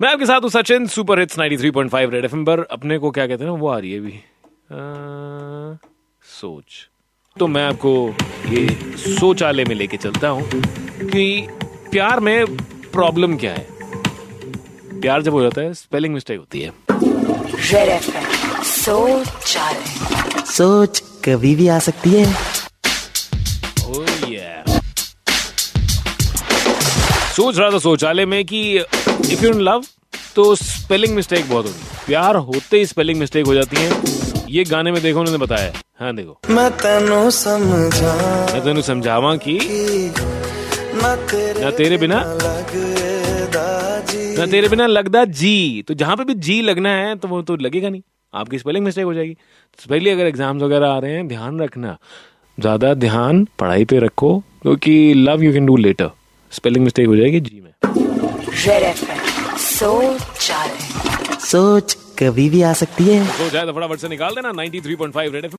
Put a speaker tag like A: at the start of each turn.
A: मैं आपके साथ हूँ Sachin super hits 93.5 red FM पर। अपने को क्या कहते हैं ना वो आ रही है अभी। आ, सोच। तो मैं आपको ये शौचालय में लेके चलता हूँ कि प्यार में प्रॉब्लम क्या है? प्यार जब हो जाता है स्पेलिंग मिस्टेक होती है।
B: शौचालय।
C: सोच कभी भी आ सकती है।
A: Oh, yeah. सोच रहा था शौचालय में कि इफ़ यू इन लव तो स्पेलिंग मिस्टेक बहुत होती है। प्यार होते ही स्पेलिंग मिस्टेक हो जाती है। ये गाने में देखो उन्होंने बताया है। देखो।
D: मैं तेनू समझा
A: मैं तेन समझावा कि
D: ना तेरे
A: बिना ना तेरे बिना लगदा जी। तो जहाँ पे भी जी लगना है तो वो तो लगेगा नहीं। आपकी स्पेलिंग मिस्टेक हो जाएगी। स्पेशली अगर एग्ज़ाम्स वगैरह आ रहे हैं ध्यान रखना। ज़्यादा ध्यान पढ़ाई पे रखो क्योंकि love you can do later spelling mistake हो जाएगी जी में।
C: सोच कभी भी आ सकती है।
A: तो जाए तो फटाफट से निकाल देना। 93.5 रेड एफ़